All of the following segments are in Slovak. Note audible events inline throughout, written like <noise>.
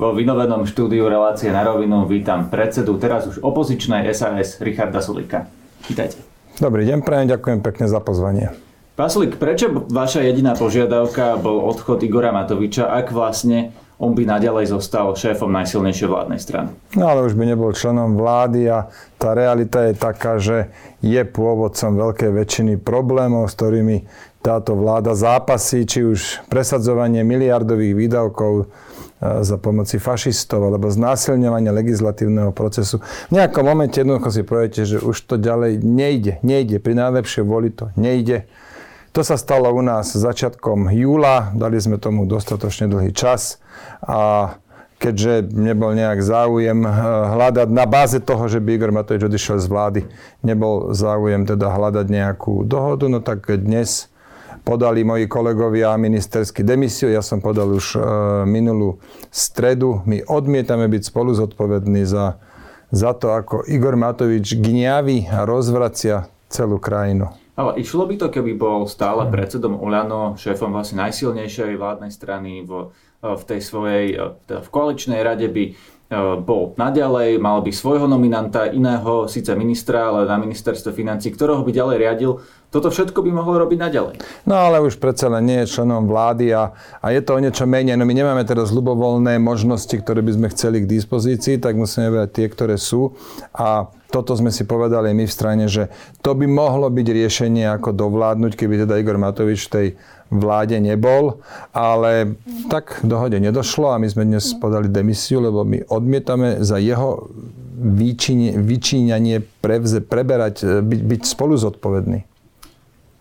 Vo vynovenom štúdiu Relácie na rovinu vítam predsedu teraz už opozičnej SAS Richarda Sulika. Vítajte. Dobrý deň, prajem, ďakujem pekne za pozvanie. Pán Sulik, prečo vaša jediná požiadavka bol odchod Igora Matoviča, ak vlastne on by naďalej zostal šéfom najsilnejšej vládnej strany. No ale už by nebol členom vlády a tá realita je taká, že je pôvodcom veľkej väčšiny problémov, s ktorými táto vláda zápasí, či už presadzovanie miliardových výdavkov e, za pomoci fašistov alebo znásilňovanie legislatívneho procesu. V nejakom momente jednoducho si poviete, že už to ďalej nejde. Nejde. Pri najlepšej voli to nejde. To sa stalo u nás začiatkom júla, dali sme tomu dostatočne dlhý čas a keďže nebol nejak záujem eh, hľadať na báze toho, že by Igor Matovič odišiel z vlády, nebol záujem teda hľadať nejakú dohodu, no tak dnes podali moji kolegovia ministerský demisiu, ja som podal už e, minulú stredu. My odmietame byť spolu zodpovední za, za to, ako Igor Matovič gňaví a rozvracia celú krajinu. Ale išlo by to, keby bol stále predsedom Oľano, šéfom vlastne najsilnejšej vládnej strany v Eh, v tej svojej, eh, teda v koaličnej rade by bol naďalej, mal by svojho nominanta, iného, síce ministra, ale na ministerstve financí, ktorého by ďalej riadil. Toto všetko by mohol robiť naďalej. No ale už predsa len nie je členom vlády a, a je to o niečo menej. No my nemáme teraz ľubovoľné možnosti, ktoré by sme chceli k dispozícii, tak musíme brať tie, ktoré sú. A toto sme si povedali my v strane, že to by mohlo byť riešenie, ako dovládnuť, keby teda Igor Matovič tej vláde nebol, ale tak dohode nedošlo a my sme dnes podali demisiu, lebo my odmietame za jeho vyčíňanie prevze, preberať, e, byť, byť spolu zodpovedný.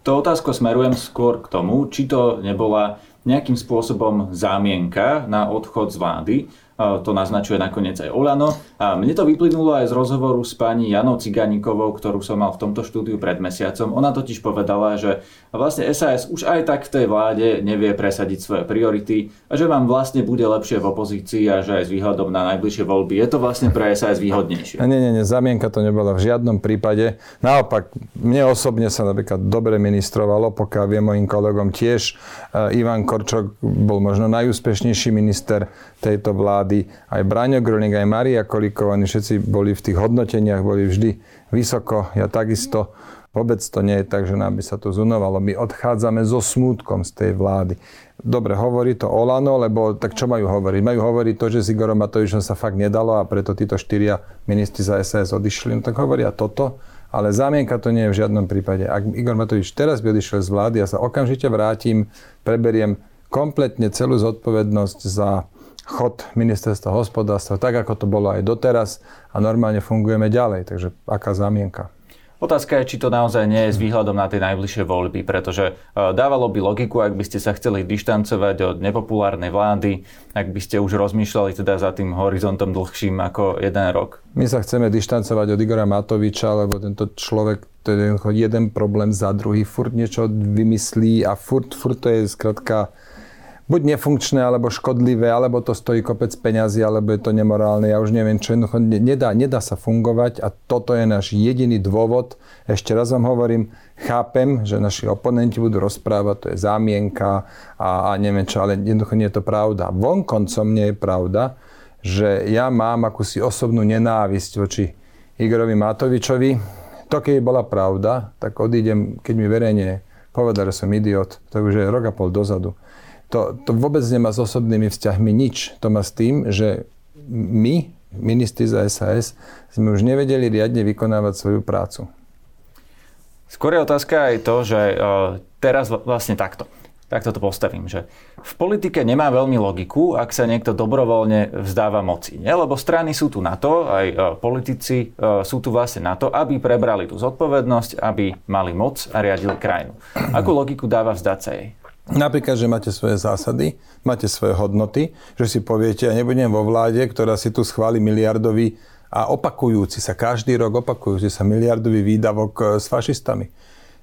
To otázko smerujem skôr k tomu, či to nebola nejakým spôsobom zámienka na odchod z vlády, to naznačuje nakoniec aj Olano. A mne to vyplynulo aj z rozhovoru s pani Janou Ciganíkovou, ktorú som mal v tomto štúdiu pred mesiacom. Ona totiž povedala, že vlastne SAS už aj tak v tej vláde nevie presadiť svoje priority a že vám vlastne bude lepšie v opozícii a že aj s výhľadom na najbližšie voľby je to vlastne pre SAS výhodnejšie. Nie, nie, nie, zamienka to nebola v žiadnom prípade. Naopak, mne osobne sa napríklad dobre ministrovalo, pokiaľ viem mojim kolegom tiež. E, Ivan Korčok bol možno najúspešnejší minister tejto vlády. Aj Braňo Gröning, aj Maria Kolíková, oni všetci boli v tých hodnoteniach, boli vždy vysoko. Ja takisto Vôbec to nie je tak, že nám by sa to zunovalo. My odchádzame so smútkom z tej vlády. Dobre, hovorí to Olano, lebo tak čo majú hovoriť? Majú hovoriť to, že s Igorom Matovičom sa fakt nedalo a preto títo štyria ministri za SAS odišli. No tak hovoria toto, ale zámienka to nie je v žiadnom prípade. Ak Igor Matovič teraz by odišiel z vlády, ja sa okamžite vrátim, preberiem kompletne celú zodpovednosť za chod ministerstva hospodárstva, tak ako to bolo aj doteraz a normálne fungujeme ďalej. Takže aká zámienka? Otázka je, či to naozaj nie je s výhľadom na tie najbližšie voľby, pretože e, dávalo by logiku, ak by ste sa chceli dištancovať od nepopulárnej vlády, ak by ste už rozmýšľali teda za tým horizontom dlhším ako jeden rok. My sa chceme dištancovať od Igora Matoviča, lebo tento človek, to je jeden problém za druhý, furt niečo vymyslí a furt, furt to je skratka buď nefunkčné, alebo škodlivé, alebo to stojí kopec peňazí, alebo je to nemorálne. Ja už neviem, čo jednoducho nedá, nedá sa fungovať a toto je náš jediný dôvod. Ešte raz vám hovorím, chápem, že naši oponenti budú rozprávať, to je zámienka a, a neviem čo, ale jednoducho nie je to pravda. Vonkoncom nie je pravda, že ja mám akúsi osobnú nenávisť voči Igorovi Matovičovi. To, keď bola pravda, tak odídem, keď mi verejne povedal, že som idiot, to už je rok a pol dozadu to, to vôbec nemá s osobnými vzťahmi nič. To má s tým, že my, ministri za SAS, sme už nevedeli riadne vykonávať svoju prácu. Skôr je otázka aj to, že uh, teraz vlastne takto. Takto to postavím, že v politike nemá veľmi logiku, ak sa niekto dobrovoľne vzdáva moci. Nie? Lebo strany sú tu na to, aj uh, politici uh, sú tu vlastne na to, aby prebrali tú zodpovednosť, aby mali moc a riadili krajinu. Akú logiku dáva vzdať sa jej? Napríklad, že máte svoje zásady, máte svoje hodnoty, že si poviete, ja nebudem vo vláde, ktorá si tu schváli miliardový a opakujúci sa, každý rok opakujúci sa miliardový výdavok e, s fašistami.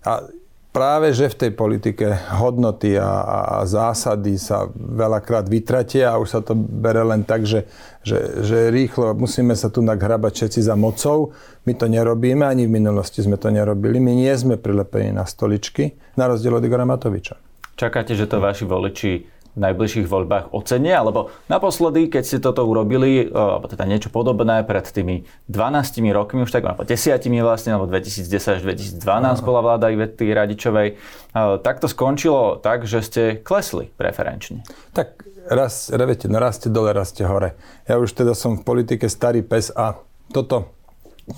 A práve, že v tej politike hodnoty a, a zásady sa veľakrát vytratia a už sa to bere len tak, že, že, že rýchlo musíme sa tu nahrabať všetci za mocou. My to nerobíme, ani v minulosti sme to nerobili. My nie sme prilepení na stoličky, na rozdiel od Igora Matoviča. Čakáte, že to vaši voliči v najbližších voľbách ocenia? Alebo naposledy, keď ste toto urobili, e, alebo teda niečo podobné pred tými 12 rokmi, už tak, alebo 10 vlastne, alebo 2010 až 2012 bola vláda Ivety Radičovej, e, tak to skončilo tak, že ste klesli preferenčne. Tak raz, viete, no raz ste dole, raz ste hore. Ja už teda som v politike starý pes a toto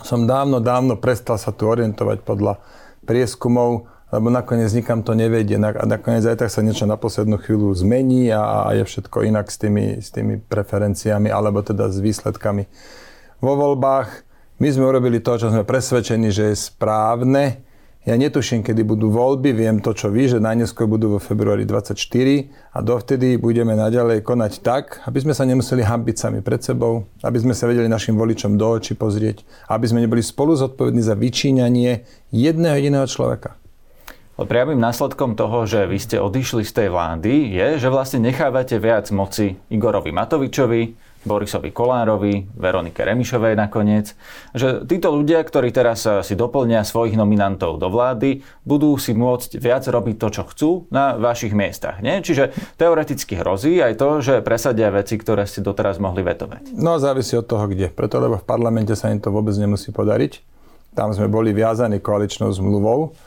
som dávno, dávno prestal sa tu orientovať podľa prieskumov lebo nakoniec nikam to nevedie a nakoniec aj tak sa niečo na poslednú chvíľu zmení a, je všetko inak s tými, s tými preferenciami alebo teda s výsledkami vo voľbách. My sme urobili to, čo sme presvedčení, že je správne. Ja netuším, kedy budú voľby, viem to, čo vy, že najneskôr budú vo februári 24 a dovtedy budeme naďalej konať tak, aby sme sa nemuseli hambiť sami pred sebou, aby sme sa vedeli našim voličom do očí pozrieť, aby sme neboli spolu zodpovední za vyčíňanie jedného jediného človeka. Priamým následkom toho, že vy ste odišli z tej vlády, je, že vlastne nechávate viac moci Igorovi Matovičovi, Borisovi Kolárovi, Veronike Remišovej nakoniec, že títo ľudia, ktorí teraz si doplnia svojich nominantov do vlády, budú si môcť viac robiť to, čo chcú na vašich miestach. Nie? Čiže teoreticky hrozí aj to, že presadia veci, ktoré ste doteraz mohli vetovať. No závisí od toho, kde. Preto, lebo v parlamente sa im to vôbec nemusí podariť. Tam sme boli viazaní koaličnou zmluvou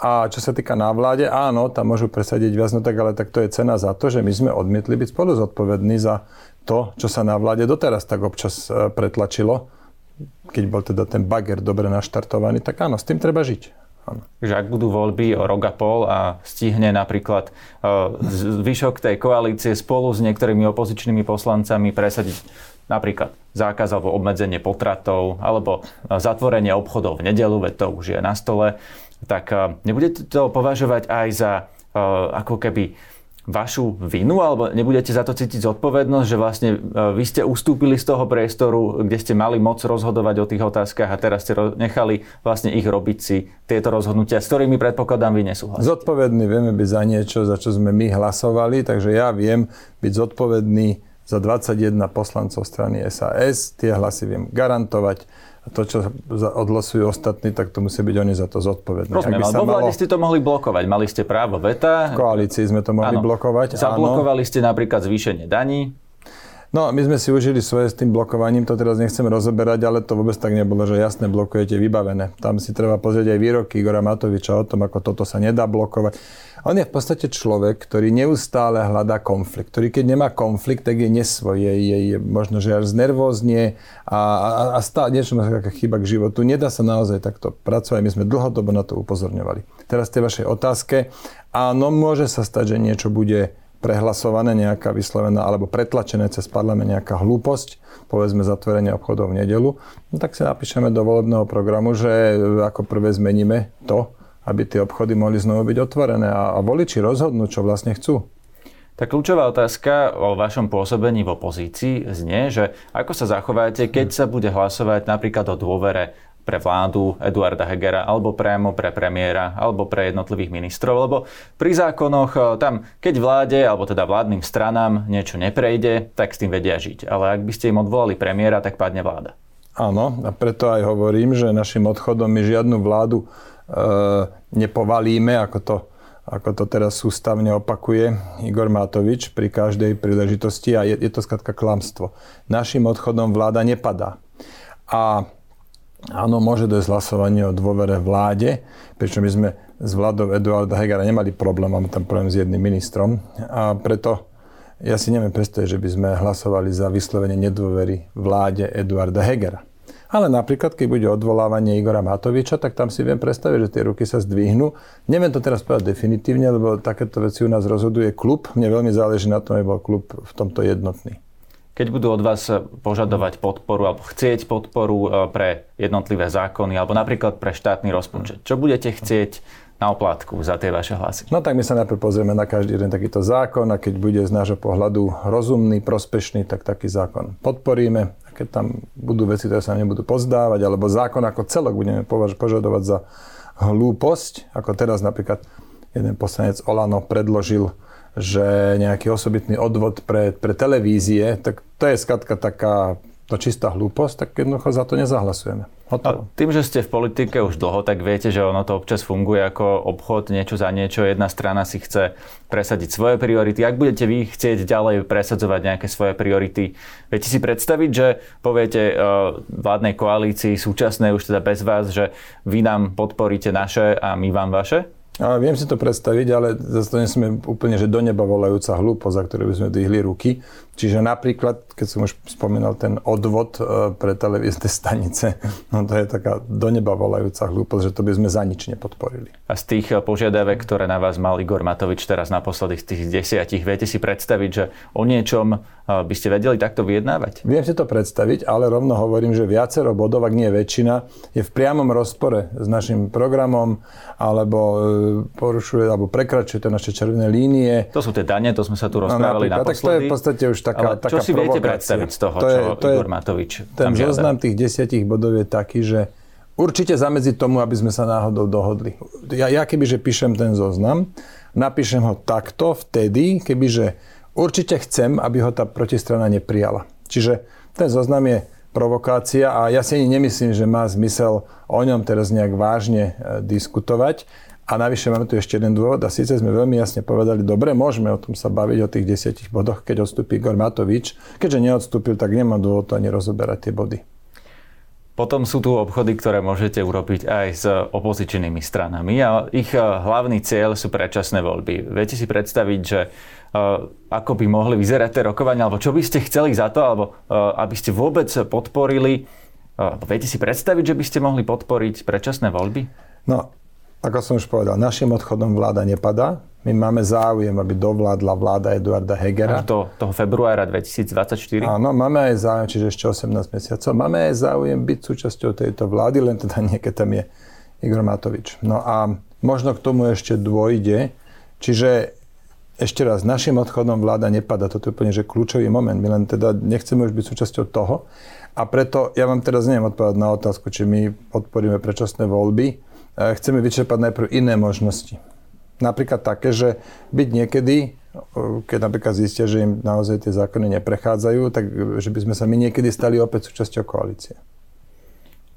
a čo sa týka návláde, áno, tam môžu presadiť viac, no tak ale tak to je cena za to, že my sme odmietli byť spolu zodpovední za to, čo sa na vláde doteraz tak občas e, pretlačilo. Keď bol teda ten bager dobre naštartovaný, tak áno, s tým treba žiť. Áno. Ak budú voľby o rok a pol a stihne napríklad uh, zvyšok tej koalície spolu s niektorými opozičnými poslancami presadiť napríklad zákaz alebo obmedzenie potratov alebo e, zatvorenie obchodov v nedelu, veď to už je na stole, tak eh, nebudete to považovať aj za eh, ako keby vašu vinu, alebo nebudete za to cítiť zodpovednosť, že vlastne eh, vy ste ustúpili z toho priestoru, kde ste mali moc rozhodovať o tých otázkach a teraz ste nechali vlastne ich robiť si tieto rozhodnutia, s ktorými predpokladám vy nesúhlasíte. Zodpovedný vieme byť za niečo, za čo sme my hlasovali, takže ja viem byť zodpovedný za 21 poslancov strany SAS, tie hlasy viem garantovať to, čo odhlasujú ostatní, tak to musí byť oni za to zodpovední. Rozumiem, ale vo vláde malo... ste to mohli blokovať. Mali ste právo veta. V koalícii sme to mohli ano. blokovať. Zablokovali áno. ste napríklad zvýšenie daní. No, my sme si užili svoje s tým blokovaním, to teraz nechcem rozoberať, ale to vôbec tak nebolo, že jasne blokujete vybavené. Tam si treba pozrieť aj výroky Igora Matoviča o tom, ako toto sa nedá blokovať. On je v podstate človek, ktorý neustále hľadá konflikt, ktorý keď nemá konflikt, tak je nesvoj, je, je, možno, že až znervóznie a, a, a stále niečo má taká chyba k životu. Nedá sa naozaj takto pracovať, my sme dlhodobo na to upozorňovali. Teraz tej vašej otázke, áno, môže sa stať, že niečo bude prehlasované, nejaká vyslovená alebo pretlačené cez parlament nejaká hlúposť, povedzme zatvorenie obchodov v nedelu, no tak si napíšeme do volebného programu, že ako prvé zmeníme to, aby tie obchody mohli znovu byť otvorené a, a voliči rozhodnú, čo vlastne chcú. Tá kľúčová otázka o vašom pôsobení v opozícii znie, že ako sa zachováte, keď sa bude hlasovať napríklad o dôvere pre vládu Eduarda Hegera, alebo priamo pre premiéra, alebo pre jednotlivých ministrov, lebo pri zákonoch e, tam, keď vláde, alebo teda vládnym stranám niečo neprejde, tak s tým vedia žiť. Ale ak by ste im odvolali premiéra, tak padne vláda. Áno, a preto aj hovorím, že našim odchodom my žiadnu vládu nepovalíme, ako to, ako to teraz sústavne opakuje Igor Matovič pri každej príležitosti a je, je to skratka klamstvo. Našim odchodom vláda nepadá. A Áno, môže dojsť hlasovanie o dôvere vláde, pričom my sme s vládou Eduarda Hegera nemali problém, máme tam problém s jedným ministrom a preto ja si neviem predstaviť, že by sme hlasovali za vyslovenie nedôvery vláde Eduarda Hegera. Ale napríklad, keď bude odvolávanie Igora Matoviča, tak tam si viem predstaviť, že tie ruky sa zdvihnú. Neviem to teraz povedať definitívne, lebo takéto veci u nás rozhoduje klub. Mne veľmi záleží na tom, aby bol klub v tomto jednotný keď budú od vás požadovať podporu alebo chcieť podporu e, pre jednotlivé zákony alebo napríklad pre štátny rozpočet, čo budete chcieť na oplátku za tie vaše hlasy? No tak my sa najprv pozrieme na každý jeden takýto zákon a keď bude z nášho pohľadu rozumný, prospešný, tak taký zákon podporíme. A keď tam budú veci, ktoré sa nebudú pozdávať, alebo zákon ako celok budeme požadovať za hlúposť, ako teraz napríklad jeden poslanec Olano predložil že nejaký osobitný odvod pre, pre televízie, tak to je skratka taká to čistá hlúposť, tak jednoducho za to nezahlasujeme. Hotovo. Tým, že ste v politike už dlho, tak viete, že ono to občas funguje ako obchod, niečo za niečo. Jedna strana si chce presadiť svoje priority. Ak budete vy chcieť ďalej presadzovať nejaké svoje priority, viete si predstaviť, že poviete uh, vládnej koalícii súčasnej už teda bez vás, že vy nám podporíte naše a my vám vaše? A viem si to predstaviť, ale zase to nesme úplne, že do neba volajúca hlúposť, za ktorú by sme dvihli ruky. Čiže napríklad, keď som už spomínal ten odvod e, pre televízne <laughs> stanice, no to je taká do neba volajúca hlúposť, že to by sme za nič nepodporili. A z tých e, požiadavek, ktoré na vás mal Igor Matovič teraz naposledy z tých desiatich, viete si predstaviť, že o niečom e, by ste vedeli takto vyjednávať? Viem si to predstaviť, ale rovno hovorím, že viacero bodov, ak nie väčšina, je v priamom rozpore s našim programom alebo porušuje alebo prekračuje to naše červené línie. To sú tie dane, to sme sa tu no, rozprávali no, naposledy. Tak to je v podstate už taká, Ale taká čo si viete predstaviť z toho, to je, čo to Igor Matovič Ten zoznam tých desiatich bodov je taký, že určite zamedzi tomu, aby sme sa náhodou dohodli. Ja, ja kebyže píšem ten zoznam, napíšem ho takto vtedy, kebyže určite chcem, aby ho tá protistrana neprijala. Čiže ten zoznam je provokácia a ja si ani nemyslím, že má zmysel o ňom teraz nejak vážne e, diskutovať. A navyše máme tu ešte jeden dôvod a síce sme veľmi jasne povedali, dobre, môžeme o tom sa baviť, o tých desiatich bodoch, keď odstúpi Igor Matovič. Keďže neodstúpil, tak nemá dôvod ani rozoberať tie body. Potom sú tu obchody, ktoré môžete urobiť aj s opozičnými stranami a ich eh, hlavný cieľ sú predčasné voľby. Viete si predstaviť, že uh, ako by mohli vyzerať tie rokovania, alebo čo by ste chceli za to, alebo uh, aby ste vôbec podporili, viete si predstaviť, že by ste mohli podporiť predčasné voľby? No, ako som už povedal, našim odchodom vláda nepadá. My máme záujem, aby dovládla vláda Eduarda Hegera. Až do toho februára 2024? Áno, máme aj záujem, čiže ešte 18 mesiacov. Máme aj záujem byť súčasťou tejto vlády, len teda niekedy tam je Igor Matovič. No a možno k tomu ešte dôjde. Čiže ešte raz, našim odchodom vláda nepada. Toto je úplne že kľúčový moment. My len teda nechceme už byť súčasťou toho. A preto ja vám teraz neviem odpovedať na otázku, či my podporíme predčasné voľby chceme vyčerpať najprv iné možnosti. Napríklad také, že byť niekedy, keď napríklad zistia, že im naozaj tie zákony neprechádzajú, tak že by sme sa my niekedy stali opäť súčasťou koalície.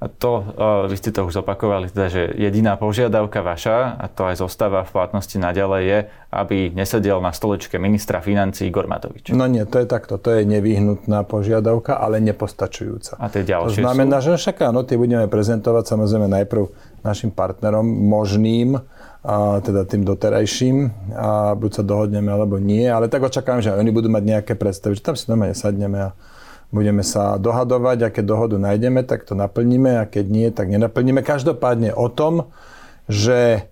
A to, vy ste to už zopakovali, teda, že jediná požiadavka vaša, a to aj zostáva v platnosti naďalej, je, aby nesedel na stoličke ministra financí Igor Matovič. No nie, to je takto. To je nevyhnutná požiadavka, ale nepostačujúca. A tie ďalšie To znamená, sú? že však áno, tie budeme prezentovať samozrejme najprv našim partnerom možným, a teda tým doterajším, a buď sa dohodneme alebo nie, ale tak očakávam, že oni budú mať nejaké predstavy, že tam si normálne sadneme a budeme sa dohadovať a keď dohodu nájdeme, tak to naplníme a keď nie, tak nenaplníme. Každopádne o tom, že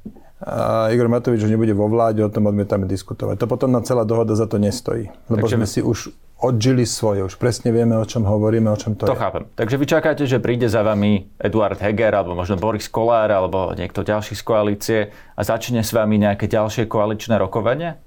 Igor Matovič už nebude vo vláde, o tom odmietame diskutovať. To potom na celá dohoda za to nestojí. Lebo Takže sme si už odžili svoje. Už presne vieme, o čom hovoríme, o čom to, to je. chápem. Takže vy čakáte, že príde za vami Eduard Heger, alebo možno Boris Kolár, alebo niekto ďalší z koalície a začne s vami nejaké ďalšie koaličné rokovanie?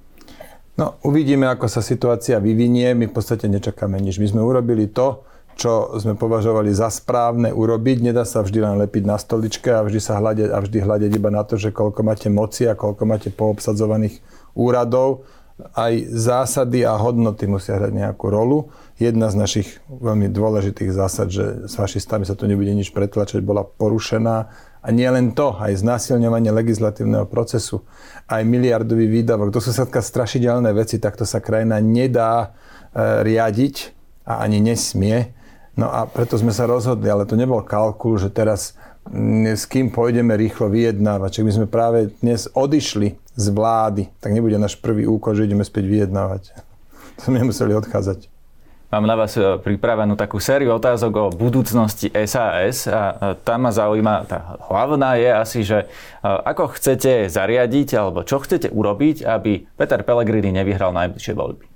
No, uvidíme, ako sa situácia vyvinie. My v podstate nečakáme nič. My sme urobili to, čo sme považovali za správne urobiť. Nedá sa vždy len lepiť na stoličke a vždy sa hľadať, a vždy hľadať iba na to, že koľko máte moci a koľko máte poobsadzovaných úradov aj zásady a hodnoty musia hrať nejakú rolu. Jedna z našich veľmi dôležitých zásad, že s fašistami sa tu nebude nič pretlačať, bola porušená. A nie len to, aj znásilňovanie legislatívneho procesu, aj miliardový výdavok. To sú také strašidelné veci, takto sa krajina nedá e, riadiť a ani nesmie. No a preto sme sa rozhodli, ale to nebol kalkul, že teraz s kým pôjdeme rýchlo vyjednávať. Čiže my sme práve dnes odišli z vlády, tak nebude náš prvý úkol, že ideme späť vyjednávať. <laughs> To sme nemuseli odchádzať. Mám na vás e, pripravenú takú sériu otázok o budúcnosti SAS a tam ma zaujíma, tá hlavná je asi, že e, ako chcete zariadiť alebo čo chcete urobiť, aby Peter Pellegrini nevyhral najbližšie voľby?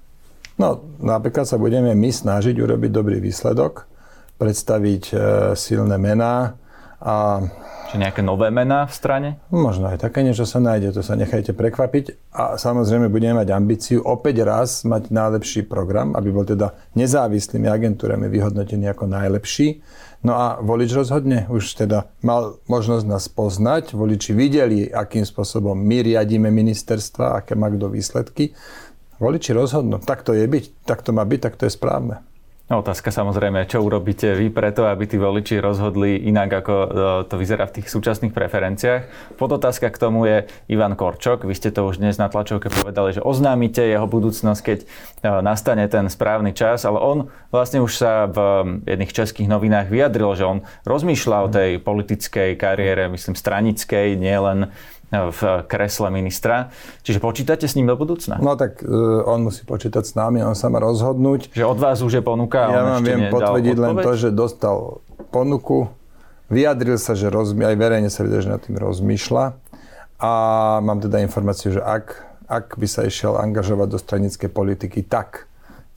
No, napríklad sa budeme my snažiť urobiť dobrý výsledok, predstaviť e, silné mená, a Či nejaké nové mená v strane? Možno aj také niečo sa nájde, to sa nechajte prekvapiť. A samozrejme budeme mať ambíciu opäť raz mať najlepší program, aby bol teda nezávislými agentúrami vyhodnotený ako najlepší. No a volič rozhodne, už teda mal možnosť nás poznať, voliči videli, akým spôsobom my riadíme ministerstva, aké má kto výsledky. Voliči rozhodnú, tak to je byť, tak to má byť, tak to je správne. No, otázka samozrejme, čo urobíte vy preto, aby tí voliči rozhodli inak, ako e, to vyzerá v tých súčasných preferenciách. Podotázka k tomu je Ivan Korčok. Vy ste to už dnes na tlačovke povedali, že oznámite jeho budúcnosť, keď e, nastane ten správny čas, ale on vlastne už sa v jedných českých novinách vyjadril, že on rozmýšľa o tej politickej kariére, myslím stranickej, nielen v kresle ministra. Čiže počítate s ním do budúcna? No tak uh, on musí počítať s nami, on sa má rozhodnúť. Že od vás už je ponuka Ja vám viem potvrdiť len to, že dostal ponuku, vyjadril sa, že rozmi- aj verejne sa vidie, že nad tým rozmýšľa a mám teda informáciu, že ak, ak by sa išiel angažovať do stranickej politiky, tak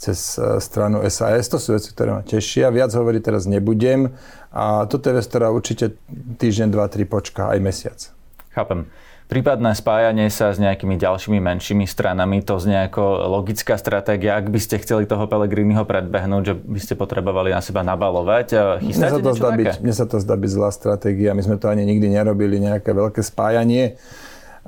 cez e, stranu SAS. To sú veci, ktoré ma tešia. Viac hovoriť teraz nebudem. A toto je vec, ktorá určite týždeň, dva, tri počká aj mesiac. Chápem. Prípadné spájanie sa s nejakými ďalšími menšími stranami, to znie ako logická stratégia. Ak by ste chceli toho Pelegriniho predbehnúť, že by ste potrebovali na seba nabalovať, chystáte mne sa to zdá byť, Mne sa to zdá byť zlá stratégia. My sme to ani nikdy nerobili, nejaké veľké spájanie.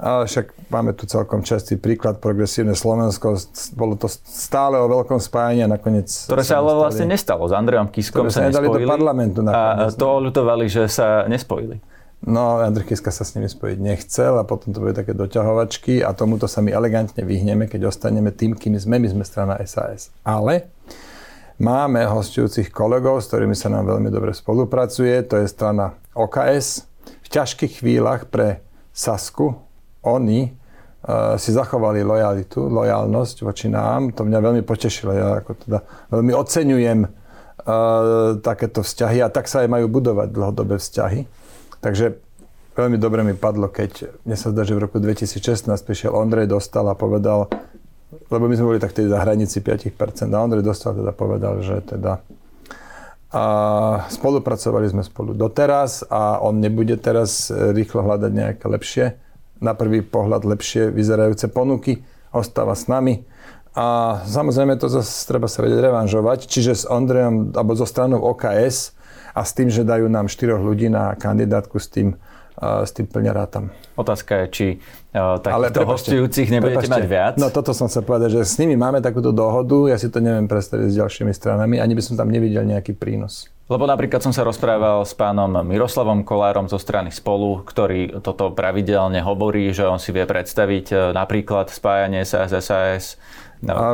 Ale však máme tu celkom častý príklad, progresívne Slovensko, bolo to stále o veľkom spájaní a nakoniec... Ktoré sa ale vlastne nestalo, s Andrejom Kiskom sa, nespojili. do parlamentu nakoniec. A to oľutovali, že sa nespojili. No, Andrej Kiska sa s nimi spojiť nechcel a potom to bude také doťahovačky a tomuto sa my elegantne vyhneme, keď ostaneme tým, kým sme, my sme strana SAS. Ale máme hostujúcich kolegov, s ktorými sa nám veľmi dobre spolupracuje, to je strana OKS. V ťažkých chvíľach pre Sasku oni uh, si zachovali lojalitu, lojalnosť voči nám. To mňa veľmi potešilo. Ja ako teda veľmi oceňujem uh, takéto vzťahy a tak sa aj majú budovať dlhodobé vzťahy. Takže veľmi dobre mi padlo, keď mne sa zdá, že v roku 2016 prišiel Ondrej Dostal a povedal, lebo my sme boli tak tedy za hranici 5% a Ondrej Dostal teda povedal, že teda a spolupracovali sme spolu doteraz a on nebude teraz rýchlo hľadať nejaké lepšie, na prvý pohľad lepšie vyzerajúce ponuky, ostáva s nami. A samozrejme to zase treba sa vedieť revanžovať, čiže s Ondrejom, alebo zo stranou OKS a s tým, že dajú nám štyroch ľudí na kandidátku, s tým, s tým plne rátam. Otázka je, či uh, takýchto Ale, hostujúcich nebudete prepačte, mať viac? No toto som sa povedať, že s nimi máme takúto dohodu, ja si to neviem predstaviť s ďalšími stranami, ani by som tam nevidel nejaký prínos. Lebo napríklad som sa rozprával s pánom Miroslavom Kolárom zo strany Spolu, ktorý toto pravidelne hovorí, že on si vie predstaviť e, napríklad spájanie sa s SAS No, a,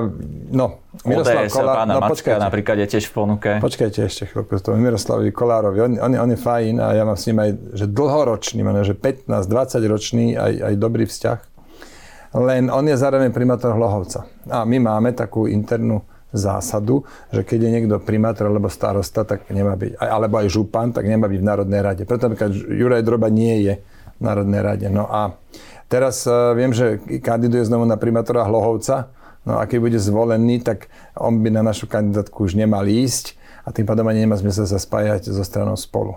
no Miroslav ODS, Kolár, pána no, Macka počkajte, napríklad je tiež v ponuke. Počkajte ešte chvíľku s tomu Miroslavovi Kolárovi. On, on, on, je fajn a ja mám s ním aj že dlhoročný, mene, že 15-20 ročný aj, aj dobrý vzťah. Len on je zároveň primátor Hlohovca. A my máme takú internú zásadu, že keď je niekto primátor alebo starosta, tak nemá byť, alebo aj župan, tak nemá byť v Národnej rade. Preto napríklad Juraj Droba nie je v Národnej rade. No a teraz uh, viem, že kandiduje znovu na primátora Hlohovca, No a keď bude zvolený, tak on by na našu kandidátku už nemal ísť a tým pádom ani nemá zmysel sa spájať so stranou spolu.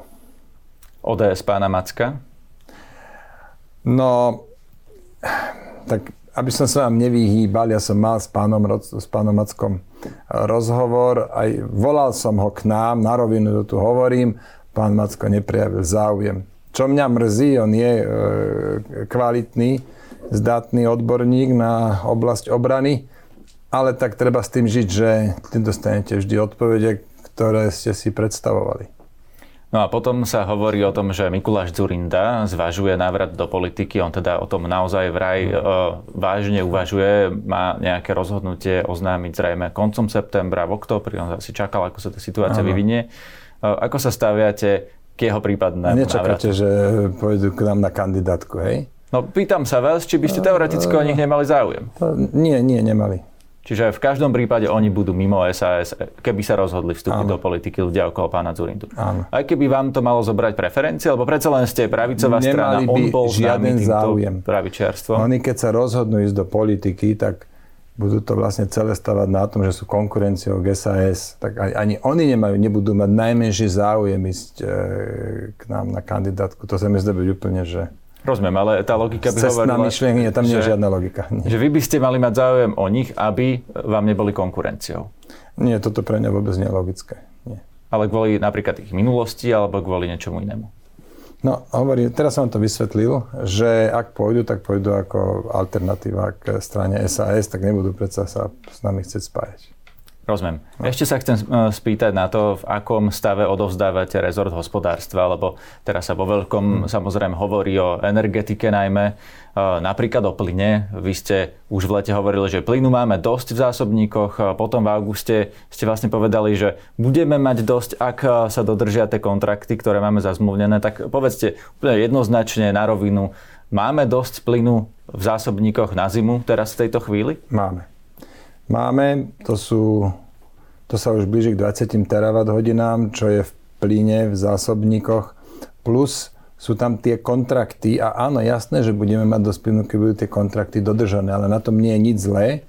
ODS pána Macka? No, tak aby som sa vám nevyhýbal, ja som mal s pánom, s pánom Mackom rozhovor, aj volal som ho k nám, na rovinu to tu hovorím, pán Macko neprejavil záujem. Čo mňa mrzí, on je e, kvalitný, zdatný odborník na oblasť obrany, ale tak treba s tým žiť, že tým dostanete vždy odpovede, ktoré ste si predstavovali. No a potom sa hovorí o tom, že Mikuláš Zurinda zvažuje návrat do politiky. On teda o tom naozaj vraj e, vážne uvažuje. Má nejaké rozhodnutie oznámiť zrejme koncom septembra, v októbri. On si čakal, ako sa tá situácia ano. vyvinie. E, ako sa staviate k jeho prípadnému Nečakáte, návratu? že pôjdu k nám na kandidátku, hej? No pýtam sa vás, či by ste teoreticky o nich nemali záujem. Nie, nie, nemali. Čiže v každom prípade oni budú mimo SAS, keby sa rozhodli vstúpiť Áno. do politiky ľudia okolo pána Zurindu. Áno. Aj keby vám to malo zobrať preferencie, lebo predsa len ste pravicová Nemali strana, on bol žiaden záujem. pravičiarstvo. Oni keď sa rozhodnú ísť do politiky, tak budú to vlastne celé stavať na tom, že sú konkurenciou k SAS, tak ani oni nemajú, nebudú mať najmenší záujem ísť e, k nám na kandidátku. To sa mi zdá byť úplne, že Rozumiem, ale tá logika by hovorila... myšlienka, tam nie je žiadna logika. Nie. Že vy by ste mali mať záujem o nich, aby vám neboli konkurenciou. Nie, toto pre mňa vôbec nie je logické. Nie. Ale kvôli napríklad ich minulosti, alebo kvôli niečomu inému? No, hovorí, teraz som to vysvetlil, že ak pôjdu, tak pôjdu ako alternatíva k strane SAS, tak nebudú predsa sa s nami chcieť spájať. Rozumiem. Ešte sa chcem e, spýtať na to, v akom stave odovzdávate rezort hospodárstva, lebo teraz sa vo veľkom hmm. samozrejme hovorí o energetike najmä, e, napríklad o plyne. Vy ste už v lete hovorili, že plynu máme dosť v zásobníkoch, potom v auguste ste vlastne povedali, že budeme mať dosť, ak sa dodržia tie kontrakty, ktoré máme zazmluvnené. Tak povedzte úplne jednoznačne na rovinu, máme dosť plynu v zásobníkoch na zimu teraz v tejto chvíli? Máme. Máme, to sú, to sa už blíži k 20 terawatt hodinám, čo je v plyne, v zásobníkoch, plus sú tam tie kontrakty a áno, jasné, že budeme mať dosť plynu, keď budú tie kontrakty dodržané, ale na tom nie je nič zlé.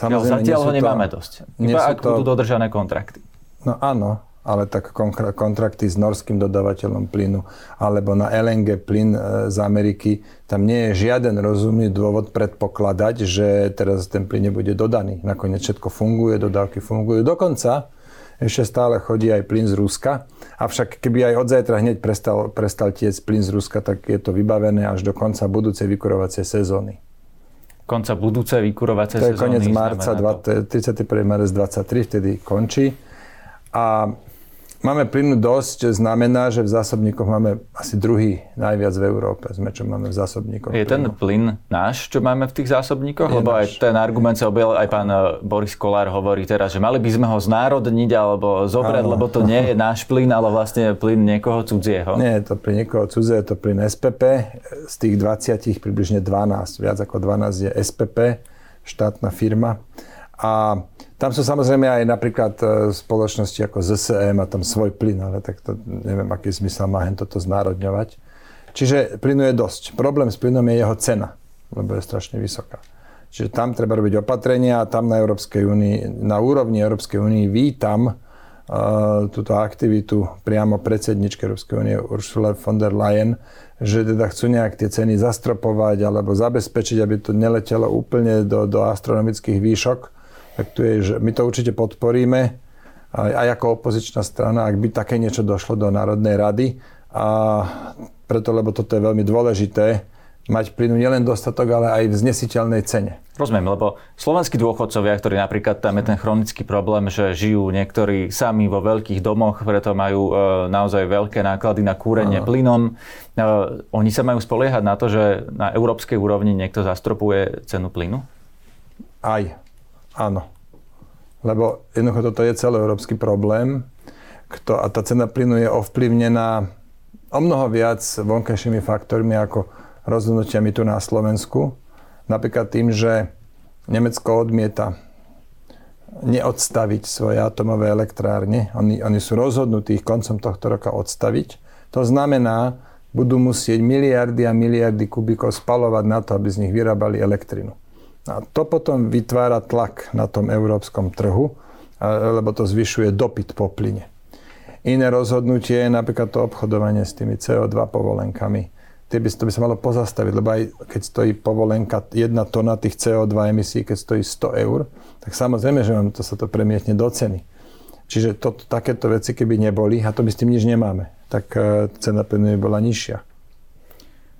Samozrejme, zatiaľ ho nemáme to, dosť. Iba ak to, budú dodržané kontrakty. No áno, ale tak kontrakty s norským dodávateľom plynu alebo na LNG plyn e, z Ameriky, tam nie je žiaden rozumný dôvod predpokladať, že teraz ten plyn nebude dodaný. Nakoniec všetko funguje, dodávky fungujú. Dokonca ešte stále chodí aj plyn z Ruska. Avšak keby aj od zajtra hneď prestal, prestal tiec plyn z Ruska, tak je to vybavené až do konca budúcej vykurovacej sezóny. Konca budúcej vykurovacej sezóny? To je koniec marca, 31. marec 23, vtedy končí. A Máme plynu dosť, znamená, že v zásobníkoch máme asi druhý najviac v Európe, sme čo máme v zásobníkoch. Je ten plyn náš, čo máme v tých zásobníkoch? Je Lebo náš. aj ten argument sa objavil, aj pán eh, Boris Kolár hovorí teraz, že mali by sme ho znárodniť alebo zobrať, Áno. lebo to nie je náš plyn, ale vlastne plyn niekoho cudzieho. Nie je to plyn niekoho cudzieho, je to plyn SPP. Z tých 20 približne 12, viac ako 12 je SPP, štátna firma. A tam sú samozrejme aj napríklad e, spoločnosti ako ZSE, má tam svoj plyn, ale tak to neviem, aký zmysel má hen toto znárodňovať. Čiže plynu je dosť. Problém s plynom je jeho cena, lebo je strašne vysoká. Čiže tam treba robiť opatrenia a tam na Európskej únii, na úrovni Európskej únii vítam uh, túto aktivitu priamo predsedničky Európskej únie Ursula von der Leyen, že teda chcú nejak tie ceny zastropovať alebo zabezpečiť, aby to neletelo úplne do, do astronomických výšok tak tu je, že my to určite podporíme aj, aj ako opozičná strana, ak by také niečo došlo do Národnej rady. A preto, lebo toto je veľmi dôležité, mať plynu nielen dostatok, ale aj v znesiteľnej cene. Rozumiem, lebo slovenskí dôchodcovia, ktorí napríklad tam je ten chronický problém, že žijú niektorí sami vo veľkých domoch, preto majú e, naozaj veľké náklady na kúrenie Aha. plynom. E, oni sa majú spoliehať na to, že na európskej úrovni niekto zastropuje cenu plynu? Aj. Áno. Lebo jednoducho toto je celoeurópsky problém kto, a tá cena plynu je ovplyvnená o mnoho viac vonkajšími faktormi ako rozhodnutiami tu na Slovensku. Napríklad tým, že Nemecko odmieta neodstaviť svoje atomové elektrárne. Oni, oni sú rozhodnutí ich koncom tohto roka odstaviť. To znamená, budú musieť miliardy a miliardy kubíkov spalovať na to, aby z nich vyrábali elektrinu. A to potom vytvára tlak na tom európskom trhu, lebo to zvyšuje dopyt po plyne. Iné rozhodnutie je napríklad to obchodovanie s tými CO2 povolenkami. Tie by, to by sa malo pozastaviť, lebo aj keď stojí povolenka, jedna tona tých CO2 emisí, keď stojí 100 eur, tak samozrejme, že vám to sa to premietne do ceny. Čiže to, takéto veci, keby neboli, a to by s tým nič nemáme, tak e, cena plynu by bola nižšia.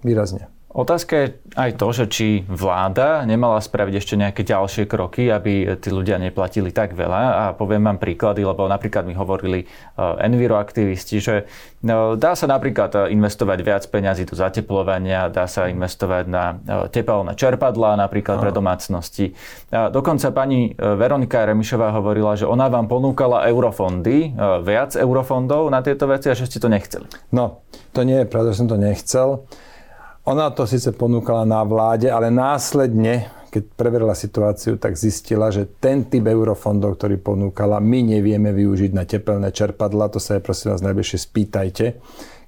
Výrazne. Otázka je aj to, že či vláda nemala spraviť ešte nejaké ďalšie kroky, aby tí ľudia neplatili tak veľa. A poviem vám príklady, lebo napríklad mi hovorili e, enviroaktivisti, že e, dá sa napríklad e, investovať viac peňazí do zateplovania, dá sa investovať na tepelné čerpadlá napríklad pre domácnosti. A dokonca pani Veronika Remišová hovorila, že ona vám ponúkala eurofondy, viac eurofondov na tieto veci a že ste to nechceli. No, to nie je pravda, že som to nechcel. Ona to síce ponúkala na vláde, ale následne, keď preverila situáciu, tak zistila, že ten typ eurofondov, ktorý ponúkala, my nevieme využiť na tepelné čerpadla. To sa je prosím vás najbližšie spýtajte,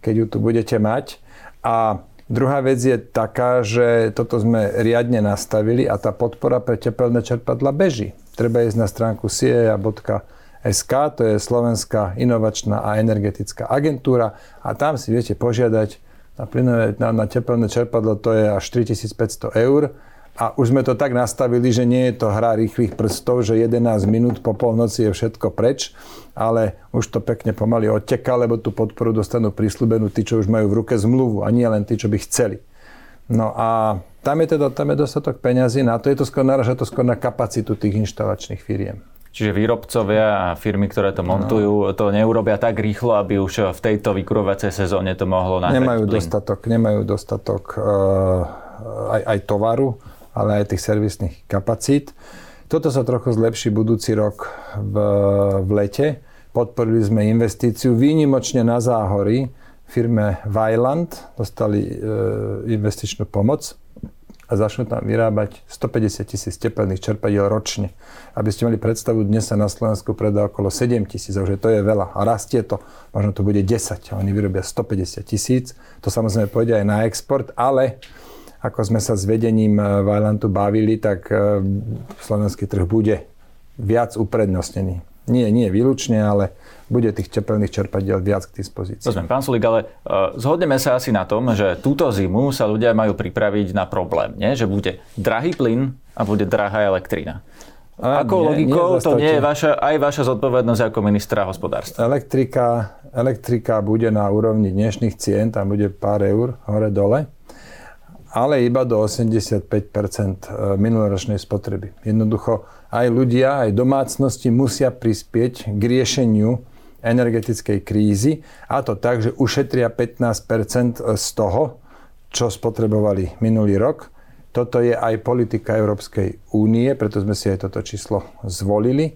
keď ju tu budete mať. A druhá vec je taká, že toto sme riadne nastavili a tá podpora pre tepelné čerpadla beží. Treba ísť na stránku siea.sk, to je Slovenská inovačná a energetická agentúra a tam si viete požiadať na, plynové, na, na teplné čerpadlo to je až 4500 eur. A už sme to tak nastavili, že nie je to hra rýchlych prstov, že 11 minút po polnoci je všetko preč, ale už to pekne pomaly odteká, lebo tú podporu dostanú prísľubenú tí, čo už majú v ruke zmluvu a nie len tí, čo by chceli. No a tam je teda tam je dostatok peňazí na to, je to skôr naraža to skôr na kapacitu tých inštalačných firiem. Čiže výrobcovia a firmy, ktoré to montujú, no. to neurobia tak rýchlo, aby už v tejto vykurovacej sezóne to mohlo nahrať nemajú plyn. dostatok, nemajú dostatok uh, aj, aj tovaru, ale aj tých servisných kapacít. Toto sa trochu zlepší budúci rok v, v lete. Podporili sme investíciu výnimočne na záhory firme Vajland. Dostali e, investičnú pomoc a začnú tam vyrábať 150 tisíc tepelných čerpadiel ročne. Aby ste mali predstavu, dnes sa na Slovensku predá okolo 7 tisíc, takže to je veľa. A rastie to, možno to bude 10 a oni vyrobia 150 tisíc. To samozrejme pôjde aj na export, ale ako sme sa s vedením eh, Vajlantu bavili, tak eh, slovenský trh bude viac uprednostnený. Nie, nie výlučne, ale bude tých tepelných čerpadiel viac k dispozícii. Rozumiem, pán Sulik, ale uh, zhodneme sa asi na tom, že túto zimu sa ľudia majú pripraviť na problém, nie? že bude drahý plyn a bude drahá elektrina. A Akou nie, logikou nie to nie je vaša, aj vaša zodpovednosť ako ministra hospodárstva? Elektrika, elektrika bude na úrovni dnešných cien, tam bude pár eur hore-dole ale iba do 85 e, minuloročnej spotreby. Jednoducho aj ľudia, aj domácnosti musia prispieť k riešeniu energetickej krízy a to tak, že ušetria 15% z toho, čo spotrebovali minulý rok. Toto je aj politika Európskej únie, preto sme si aj toto číslo zvolili.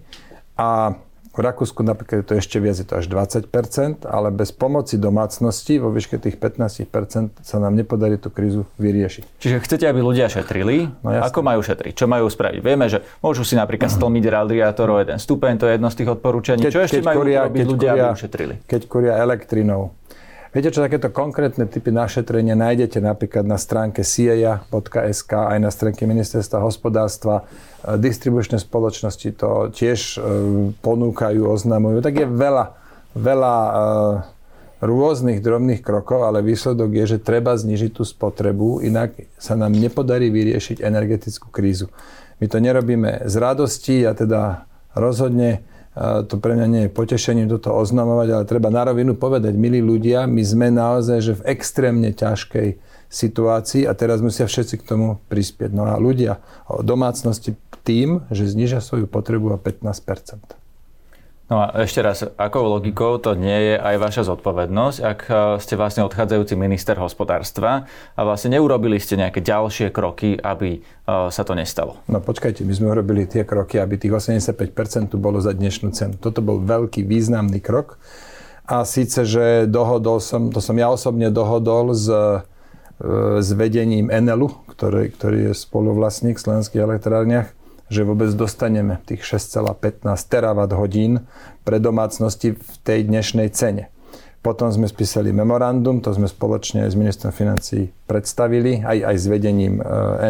A v Rakúsku napríklad je to ešte viac, je to až 20% ale bez pomoci domácnosti vo výške tých 15% sa nám nepodarí tú krízu vyriešiť. Čiže chcete, aby ľudia šetrili? No, Ako majú šetriť? Čo majú spraviť? Vieme, že môžu si napríklad <clears throat> stlmiť radiátor o jeden stupeň, to je jedno z tých odporúčaní. Keď, Čo ešte keď majú kuria, robiť ľudia, kuria, aby ušetrili? Keď kuria elektrinou, Viete čo, takéto konkrétne typy našetrenia nájdete napríklad na stránke cia.sk aj na stránke Ministerstva hospodárstva. E, distribučné spoločnosti to tiež e, ponúkajú, oznamujú. Tak je veľa, veľa e, rôznych drobných krokov, ale výsledok je, že treba znižiť tú spotrebu, inak sa nám nepodarí vyriešiť energetickú krízu. My to nerobíme z radosti a teda rozhodne to pre mňa nie je potešením toto oznamovať, ale treba na rovinu povedať, milí ľudia, my sme naozaj že v extrémne ťažkej situácii a teraz musia všetci k tomu prispieť. No a ľudia domácnosti tým, že znižia svoju potrebu o 15 No a ešte raz, akou logikou to nie je aj vaša zodpovednosť, ak e, ste vlastne odchádzajúci minister hospodárstva a vlastne neurobili ste nejaké ďalšie kroky, aby e, sa to nestalo? No počkajte, my sme urobili tie kroky, aby tých 85% bolo za dnešnú cenu. Toto bol veľký významný krok. A síce, že dohodol som, to som ja osobne dohodol s, e, s vedením Enelu, ktorý, ktorý je spoluvlastník v slovenských elektrárniach, že vôbec dostaneme tých 6,15 terawatt hodín pre domácnosti v tej dnešnej cene. Potom sme spísali memorandum, to sme spoločne s ministrom financí predstavili, aj, aj s vedením e,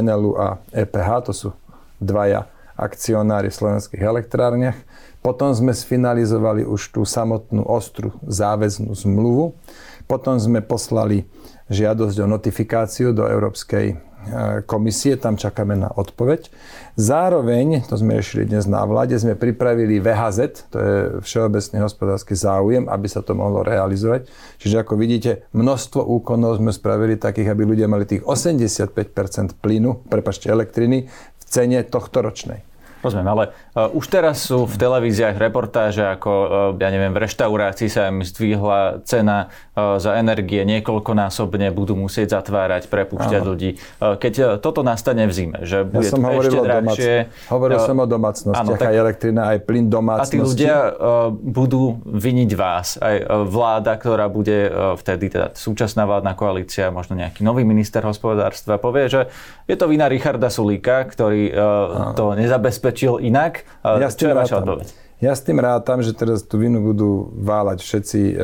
NLU a EPH, to sú dvaja akcionári v slovenských elektrárniach. Potom sme sfinalizovali už tú samotnú ostru záväznú zmluvu. Potom sme poslali žiadosť o notifikáciu do Európskej komisie, tam čakáme na odpoveď. Zároveň, to sme riešili dnes na vláde, sme pripravili VHZ, to je Všeobecný hospodársky záujem, aby sa to mohlo realizovať. Čiže ako vidíte, množstvo úkonov sme spravili takých, aby ľudia mali tých 85% plynu, prepačte, elektriny v cene tohto ročnej. Rozumiem, ale uh, už teraz sú v televíziách reportáže, ako uh, ja neviem, v reštaurácii sa im zdvihla cena uh, za energie niekoľkonásobne, budú musieť zatvárať, prepúšťať Áno. ľudí. Uh, keď uh, toto nastane v zime, že bude ja som to ešte drahšie... Hovoril uh, som o domácnostiach, tak, aj elektrina, aj plyn domácnosti. A tí ľudia uh, budú viniť vás, aj uh, vláda, ktorá bude uh, vtedy, teda súčasná vládna koalícia, možno nejaký nový minister hospodárstva, povie, že je to vina Richarda Sulíka, ktorý uh, to nezabezpečí zabezpečil inak. Ja Čo je vaša odpoveď? Ja s tým rátam, že teraz tú vinu budú váľať všetci e,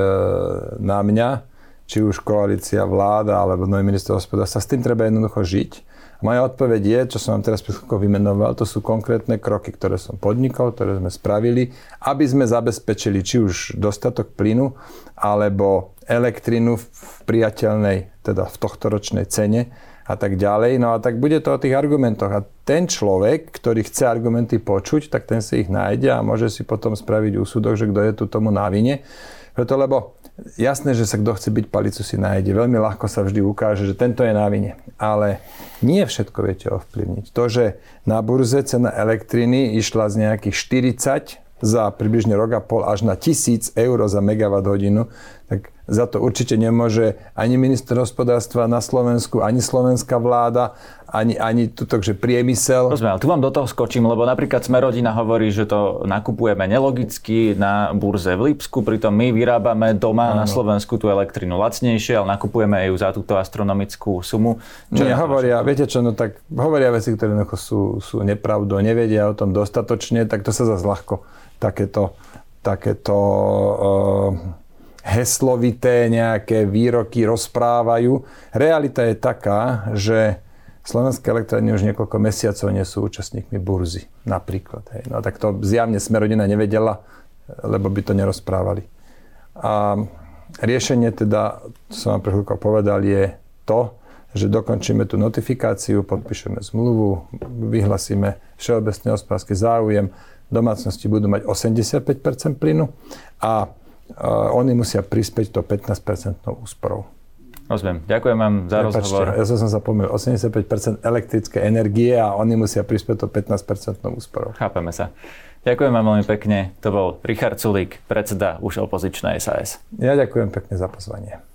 na mňa, či už koalícia, vláda alebo nový minister hospodárstva. S tým treba jednoducho žiť. Moja odpoveď je, čo som vám teraz vymenoval, to sú konkrétne kroky, ktoré som podnikol, ktoré sme spravili, aby sme zabezpečili či už dostatok plynu, alebo elektrinu v priateľnej, teda v tohtoročnej cene, a tak ďalej. No a tak bude to o tých argumentoch. A ten človek, ktorý chce argumenty počuť, tak ten si ich nájde a môže si potom spraviť úsudok, že kto je tu tomu na vine. Preto lebo jasné, že sa kto chce byť palicu si nájde. Veľmi ľahko sa vždy ukáže, že tento je na vine. Ale nie všetko viete ovplyvniť. To, že na burze cena elektriny išla z nejakých 40 za približne rok a pol až na 1000 eur za megawatt hodinu, tak za to určite nemôže ani minister hospodárstva na Slovensku, ani slovenská vláda, ani, ani tuto, že priemysel. Rozumiem, tu vám do toho skočím, lebo napríklad sme rodina hovorí, že to nakupujeme nelogicky na burze v Lipsku, pritom my vyrábame doma ano. na Slovensku tú elektrinu lacnejšie, ale nakupujeme ju za túto astronomickú sumu. Čo Nie, hovoria, viete čo, no tak hovoria veci, ktoré sú, sú nepravdou, nevedia o tom dostatočne, tak to sa zase ľahko takéto, takéto uh, heslovité nejaké výroky rozprávajú. Realita je taká, že Slovenské elektrárne už niekoľko mesiacov nie sú účastníkmi burzy, napríklad. Hej. No tak to zjavne sme rodina nevedela, lebo by to nerozprávali. A riešenie teda, to som vám pre chvíľko povedal, je to, že dokončíme tú notifikáciu, podpíšeme zmluvu, vyhlasíme všeobecný hospodársky záujem, domácnosti budú mať 85% plynu a oni musia prispieť to 15% úsporou. Rozumiem. Ďakujem vám za Prepačte, rozhovor. Ja som sa pomýlil. 85% elektrické energie a oni musia prispieť to 15% úsporou. Chápeme sa. Ďakujem vám veľmi pekne. To bol Richard Sulík, predseda už opozičnej SAS. Ja ďakujem pekne za pozvanie.